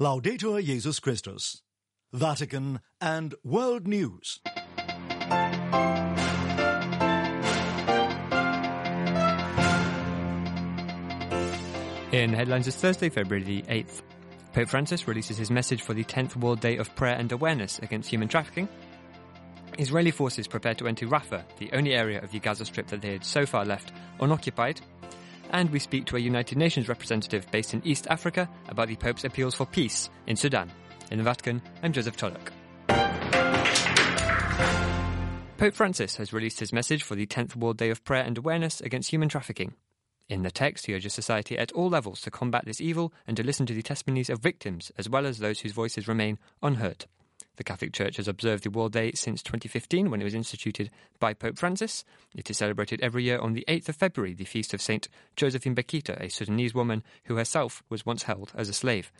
Laudetur Jesus Christus. Vatican and World News. In headlines this Thursday, February the 8th, Pope Francis releases his message for the 10th World Day of Prayer and Awareness Against Human Trafficking. Israeli forces prepare to enter Rafah, the only area of the Gaza Strip that they had so far left unoccupied. And we speak to a United Nations representative based in East Africa about the Pope's appeals for peace in Sudan. In the Vatican, I'm Joseph Tulloch. Pope Francis has released his message for the 10th World Day of Prayer and Awareness Against Human Trafficking. In the text, he urges society at all levels to combat this evil and to listen to the testimonies of victims as well as those whose voices remain unheard. The Catholic Church has observed the World Day since 2015 when it was instituted by Pope Francis. It is celebrated every year on the 8th of February, the feast of Saint Josephine Bakhita, a Sudanese woman who herself was once held as a slave.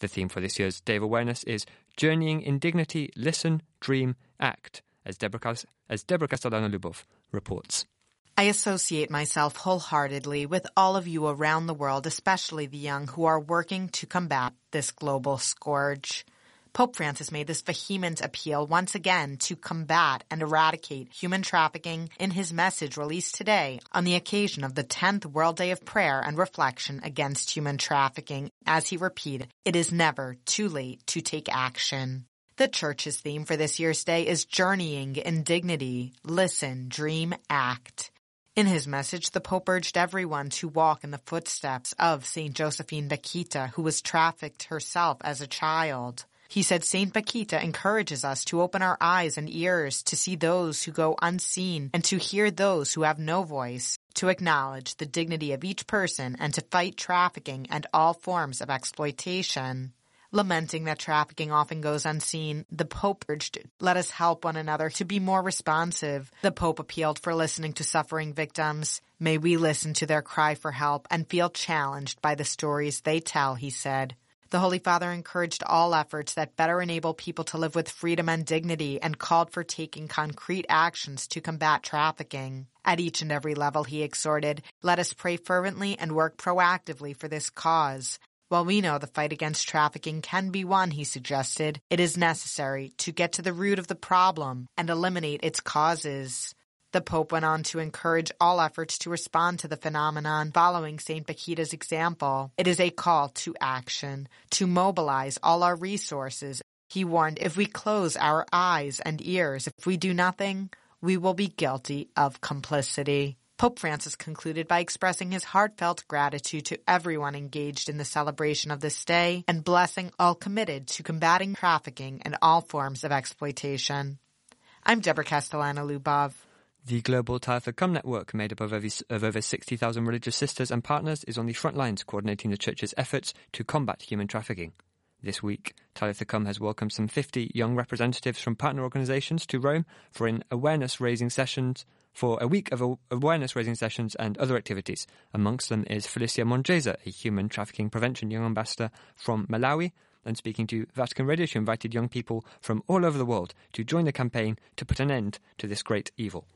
The theme for this year's Day of Awareness is Journeying in Dignity, Listen, Dream, Act, as Deborah, as Deborah Castellano-Lubov reports. I associate myself wholeheartedly with all of you around the world, especially the young who are working to combat this global scourge. Pope Francis made this vehement appeal once again to combat and eradicate human trafficking in his message released today on the occasion of the 10th World Day of Prayer and Reflection Against Human Trafficking. As he repeated, it is never too late to take action. The church's theme for this year's day is journeying in dignity, listen, dream, act. In his message, the Pope urged everyone to walk in the footsteps of St. Josephine Bakhita, who was trafficked herself as a child. He said St. Bakhita encourages us to open our eyes and ears to see those who go unseen and to hear those who have no voice, to acknowledge the dignity of each person and to fight trafficking and all forms of exploitation. Lamenting that trafficking often goes unseen, the Pope urged, let us help one another to be more responsive. The Pope appealed for listening to suffering victims. May we listen to their cry for help and feel challenged by the stories they tell, he said. The Holy Father encouraged all efforts that better enable people to live with freedom and dignity and called for taking concrete actions to combat trafficking. At each and every level, he exhorted, let us pray fervently and work proactively for this cause. While we know the fight against trafficking can be won, he suggested, it is necessary to get to the root of the problem and eliminate its causes. The Pope went on to encourage all efforts to respond to the phenomenon following St. Bakhita's example. It is a call to action, to mobilize all our resources. He warned if we close our eyes and ears, if we do nothing, we will be guilty of complicity. Pope Francis concluded by expressing his heartfelt gratitude to everyone engaged in the celebration of this day and blessing all committed to combating trafficking and all forms of exploitation. I'm Deborah Castellano-Lubov. The global Talitha network, made up of over, of over 60,000 religious sisters and partners, is on the front lines coordinating the Church's efforts to combat human trafficking. This week, Talitha has welcomed some 50 young representatives from partner organizations to Rome for an awareness-raising sessions for a week of awareness-raising sessions and other activities. Amongst them is Felicia Monjeza, a human trafficking prevention young ambassador from Malawi, and speaking to Vatican Radio, she invited young people from all over the world to join the campaign to put an end to this great evil.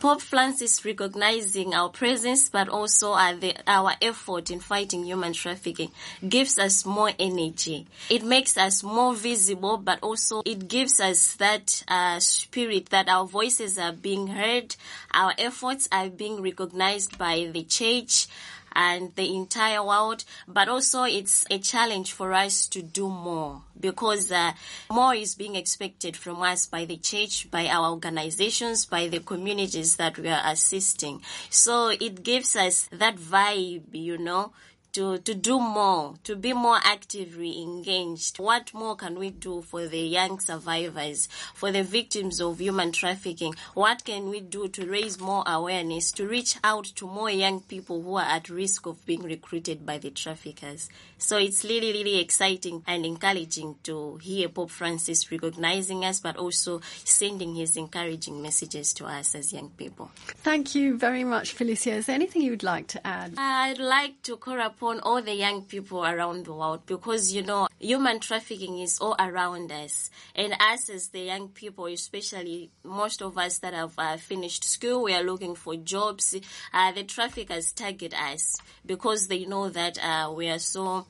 Pope Francis recognizing our presence, but also the, our effort in fighting human trafficking gives us more energy. It makes us more visible, but also it gives us that uh, spirit that our voices are being heard, our efforts are being recognized by the church and the entire world, but also it's a challenge for us to do more because uh, more is being expected from us by the church, by our organizations, by the communities that we are assisting. So it gives us that vibe, you know, to, to do more, to be more actively engaged. What more can we do for the young survivors, for the victims of human trafficking? What can we do to raise more awareness, to reach out to more young people who are at risk of being recruited by the traffickers? So it's really, really exciting and encouraging to hear Pope Francis recognizing us, but also sending his encouraging messages to us as young people. Thank you very much, Felicia. Is there anything you would like to add? I'd like to call upon all the young people around the world because, you know, human trafficking is all around us. And us as the young people, especially most of us that have uh, finished school, we are looking for jobs. Uh, the traffickers target us because they know that uh, we are so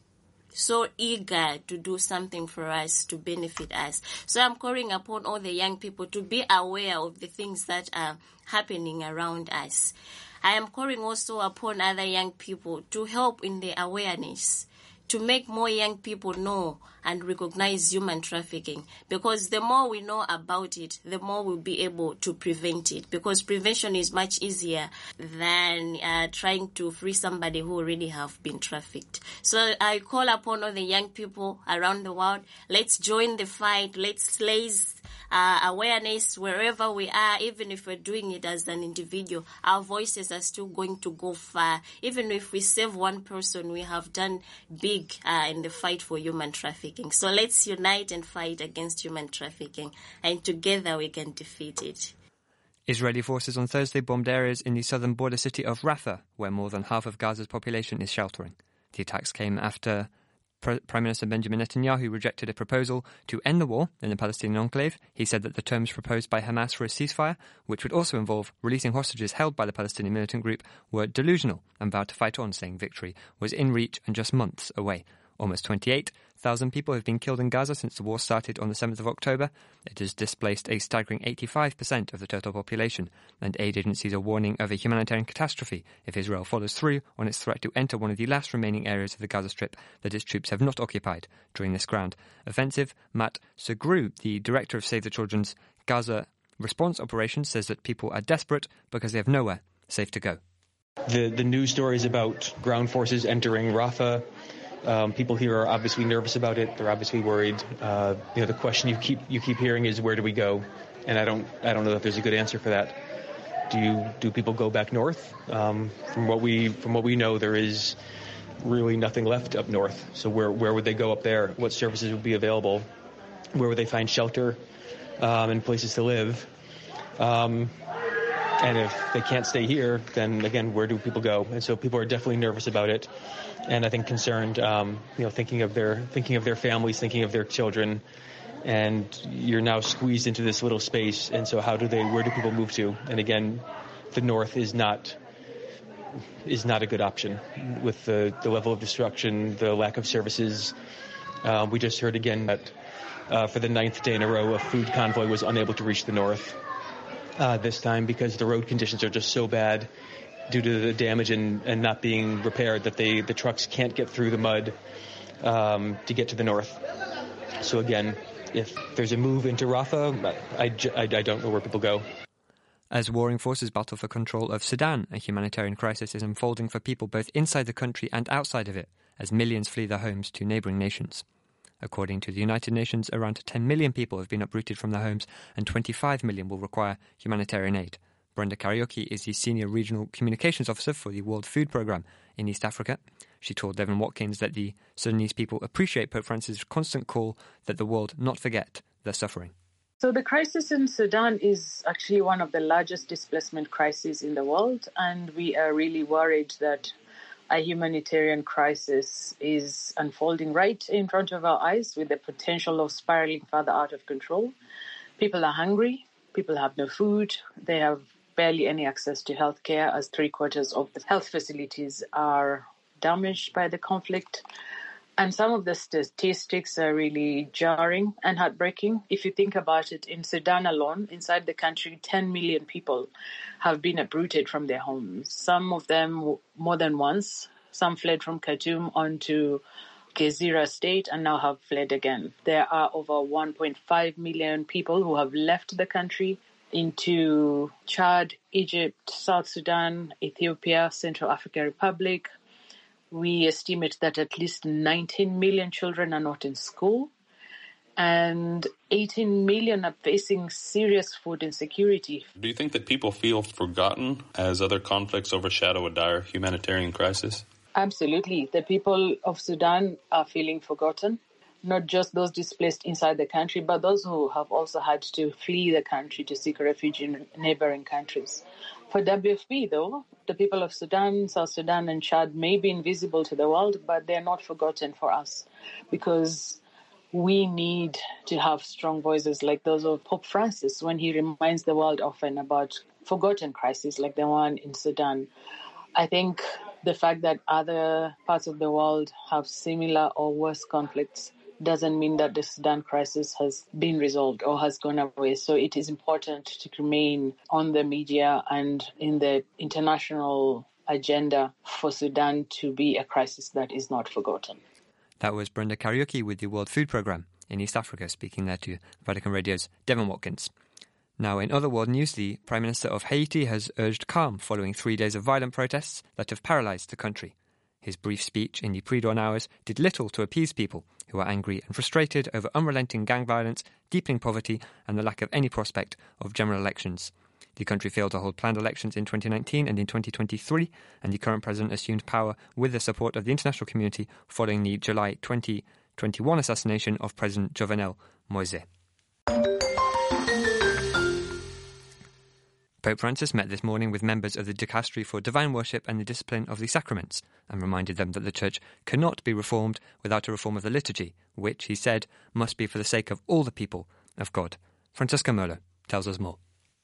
so eager to do something for us to benefit us. So I'm calling upon all the young people to be aware of the things that are happening around us. I am calling also upon other young people to help in the awareness to make more young people know and recognize human trafficking because the more we know about it, the more we'll be able to prevent it because prevention is much easier than uh, trying to free somebody who already have been trafficked. So I call upon all the young people around the world, let's join the fight, let's raise uh, awareness wherever we are, even if we're doing it as an individual, our voices are still going to go far. Even if we save one person, we have done big uh, in the fight for human trafficking. So let's unite and fight against human trafficking, and together we can defeat it. Israeli forces on Thursday bombed areas in the southern border city of Rafah, where more than half of Gaza's population is sheltering. The attacks came after Prime Minister Benjamin Netanyahu rejected a proposal to end the war in the Palestinian enclave. He said that the terms proposed by Hamas for a ceasefire, which would also involve releasing hostages held by the Palestinian militant group, were delusional and vowed to fight on, saying victory was in reach and just months away. Almost 28,000 people have been killed in Gaza since the war started on the 7th of October. It has displaced a staggering 85% of the total population, and aid agencies are warning of a humanitarian catastrophe if Israel follows through on its threat to enter one of the last remaining areas of the Gaza Strip that its troops have not occupied during this ground offensive. Matt Segru, the director of Save the Children's Gaza response operation, says that people are desperate because they have nowhere safe to go. The, the news stories about ground forces entering Rafah um, people here are obviously nervous about it. They're obviously worried. Uh, you know, the question you keep you keep hearing is where do we go? And I don't I don't know if there's a good answer for that. Do you do people go back north? Um, from what we from what we know, there is really nothing left up north. So where where would they go up there? What services would be available? Where would they find shelter um, and places to live? Um, and if they can't stay here, then again, where do people go? And so people are definitely nervous about it and I think concerned, um, you know, thinking of their thinking of their families, thinking of their children, and you're now squeezed into this little space. And so, how do they? Where do people move to? And again, the north is not is not a good option with the the level of destruction, the lack of services. Um, we just heard again that uh, for the ninth day in a row, a food convoy was unable to reach the north. Uh, this time because the road conditions are just so bad due to the damage and, and not being repaired that they the trucks can't get through the mud um, to get to the north. So again, if there's a move into Rafah, I, I, I don't know where people go. As warring forces battle for control of Sudan, a humanitarian crisis is unfolding for people both inside the country and outside of it, as millions flee their homes to neighbouring nations. According to the United Nations, around 10 million people have been uprooted from their homes, and 25 million will require humanitarian aid. Brenda Kariuki is the Senior Regional Communications Officer for the World Food Programme in East Africa. She told Devin Watkins that the Sudanese people appreciate Pope Francis' constant call that the world not forget their suffering. So, the crisis in Sudan is actually one of the largest displacement crises in the world, and we are really worried that a humanitarian crisis is unfolding right in front of our eyes with the potential of spiraling further out of control. People are hungry, people have no food, they have barely any access to healthcare, as three quarters of the health facilities are damaged by the conflict. And some of the statistics are really jarring and heartbreaking. If you think about it, in Sudan alone, inside the country, 10 million people have been uprooted from their homes. Some of them more than once. Some fled from Khartoum onto Gezira state and now have fled again. There are over 1.5 million people who have left the country into Chad, Egypt, South Sudan, Ethiopia, Central African Republic. We estimate that at least 19 million children are not in school and 18 million are facing serious food insecurity. Do you think that people feel forgotten as other conflicts overshadow a dire humanitarian crisis? Absolutely. The people of Sudan are feeling forgotten not just those displaced inside the country, but those who have also had to flee the country to seek refuge in neighboring countries. For WFP, though, the people of Sudan, South Sudan, and Chad may be invisible to the world, but they're not forgotten for us because we need to have strong voices like those of Pope Francis when he reminds the world often about forgotten crises like the one in Sudan. I think the fact that other parts of the world have similar or worse conflicts doesn't mean that the Sudan crisis has been resolved or has gone away. So it is important to remain on the media and in the international agenda for Sudan to be a crisis that is not forgotten. That was Brenda Kariuki with the World Food Programme in East Africa, speaking there to Vatican Radio's Devin Watkins. Now, in other world news, the Prime Minister of Haiti has urged calm following three days of violent protests that have paralysed the country. His brief speech in the pre dawn hours did little to appease people who are angry and frustrated over unrelenting gang violence, deepening poverty, and the lack of any prospect of general elections. The country failed to hold planned elections in 2019 and in 2023, and the current president assumed power with the support of the international community following the July 2021 assassination of President Jovenel Moise. Pope Francis met this morning with members of the Dicastery for Divine Worship and the Discipline of the Sacraments and reminded them that the Church cannot be reformed without a reform of the liturgy, which, he said, must be for the sake of all the people of God. Francesca Merlo tells us more.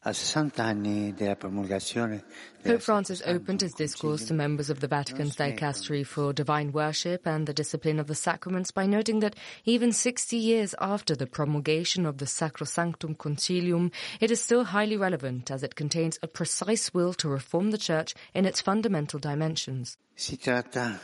A 60 anni della promulgazione Pope Francis opened his discourse to members of the Vatican's dicastery for divine worship and the discipline of the sacraments by noting that even 60 years after the promulgation of the Sacrosanctum Concilium, it is still highly relevant as it contains a precise will to reform the Church in its fundamental dimensions. Si tratta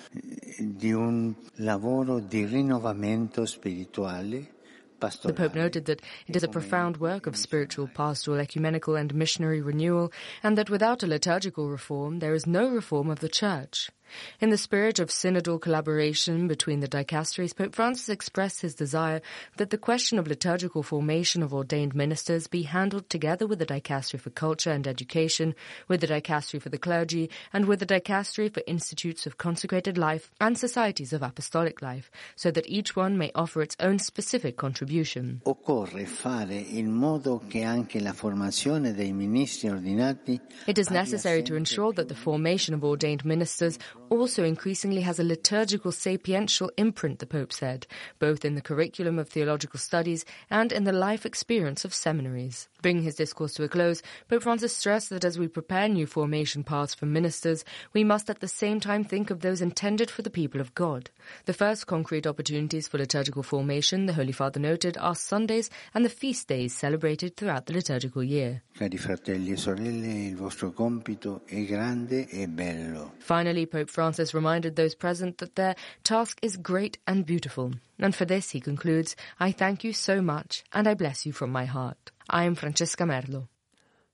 di un lavoro di rinnovamento spirituale the Pope noted that it is a profound work of spiritual, pastoral, ecumenical, and missionary renewal, and that without a liturgical reform, there is no reform of the Church. In the spirit of synodal collaboration between the dicasteries, Pope Francis expressed his desire that the question of liturgical formation of ordained ministers be handled together with the dicastery for culture and education, with the dicastery for the clergy, and with the dicastery for institutes of consecrated life and societies of apostolic life, so that each one may offer its own specific contribution. Occorre fare in modo che anche la formazione dei ministri ordinati It is necessary to ensure that the formation of ordained ministers also increasingly has a liturgical sapiential imprint, the Pope said, both in the curriculum of theological studies and in the life experience of seminaries. Bringing his discourse to a close, Pope Francis stressed that as we prepare new formation paths for ministers, we must at the same time think of those intended for the people of God. The first concrete opportunities for liturgical formation, the Holy Father noted, are Sundays and the feast days celebrated throughout the liturgical year. Cari fratelli e sorelle, il vostro compito è grande e bello. Finally, Pope Francis reminded those present that their task is great and beautiful. And for this, he concludes, I thank you so much, and I bless you from my heart. I am Francesca Merlo.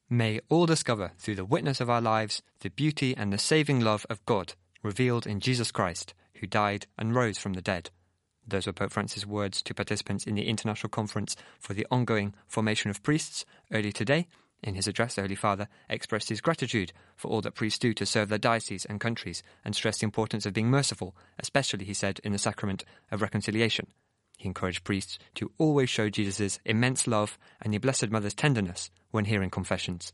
May all discover through the witness of our lives the beauty and the saving love of God revealed in Jesus Christ, who died and rose from the dead. Those were Pope Francis' words to participants in the International Conference for the Ongoing Formation of Priests early today. In his address, the Holy Father expressed his gratitude for all that priests do to serve their dioceses and countries and stressed the importance of being merciful, especially, he said, in the sacrament of reconciliation. He encouraged priests to always show Jesus' immense love and the Blessed Mother's tenderness when hearing confessions.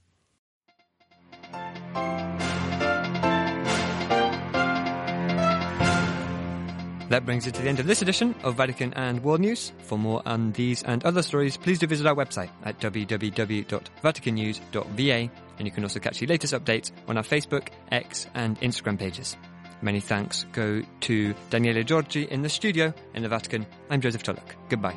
That brings it to the end of this edition of Vatican and World News. For more on these and other stories, please do visit our website at www.vaticannews.va, and you can also catch the latest updates on our Facebook, X, and Instagram pages. Many thanks go to Daniele Giorgi in the studio in the Vatican. I'm Joseph Tulloch. Goodbye.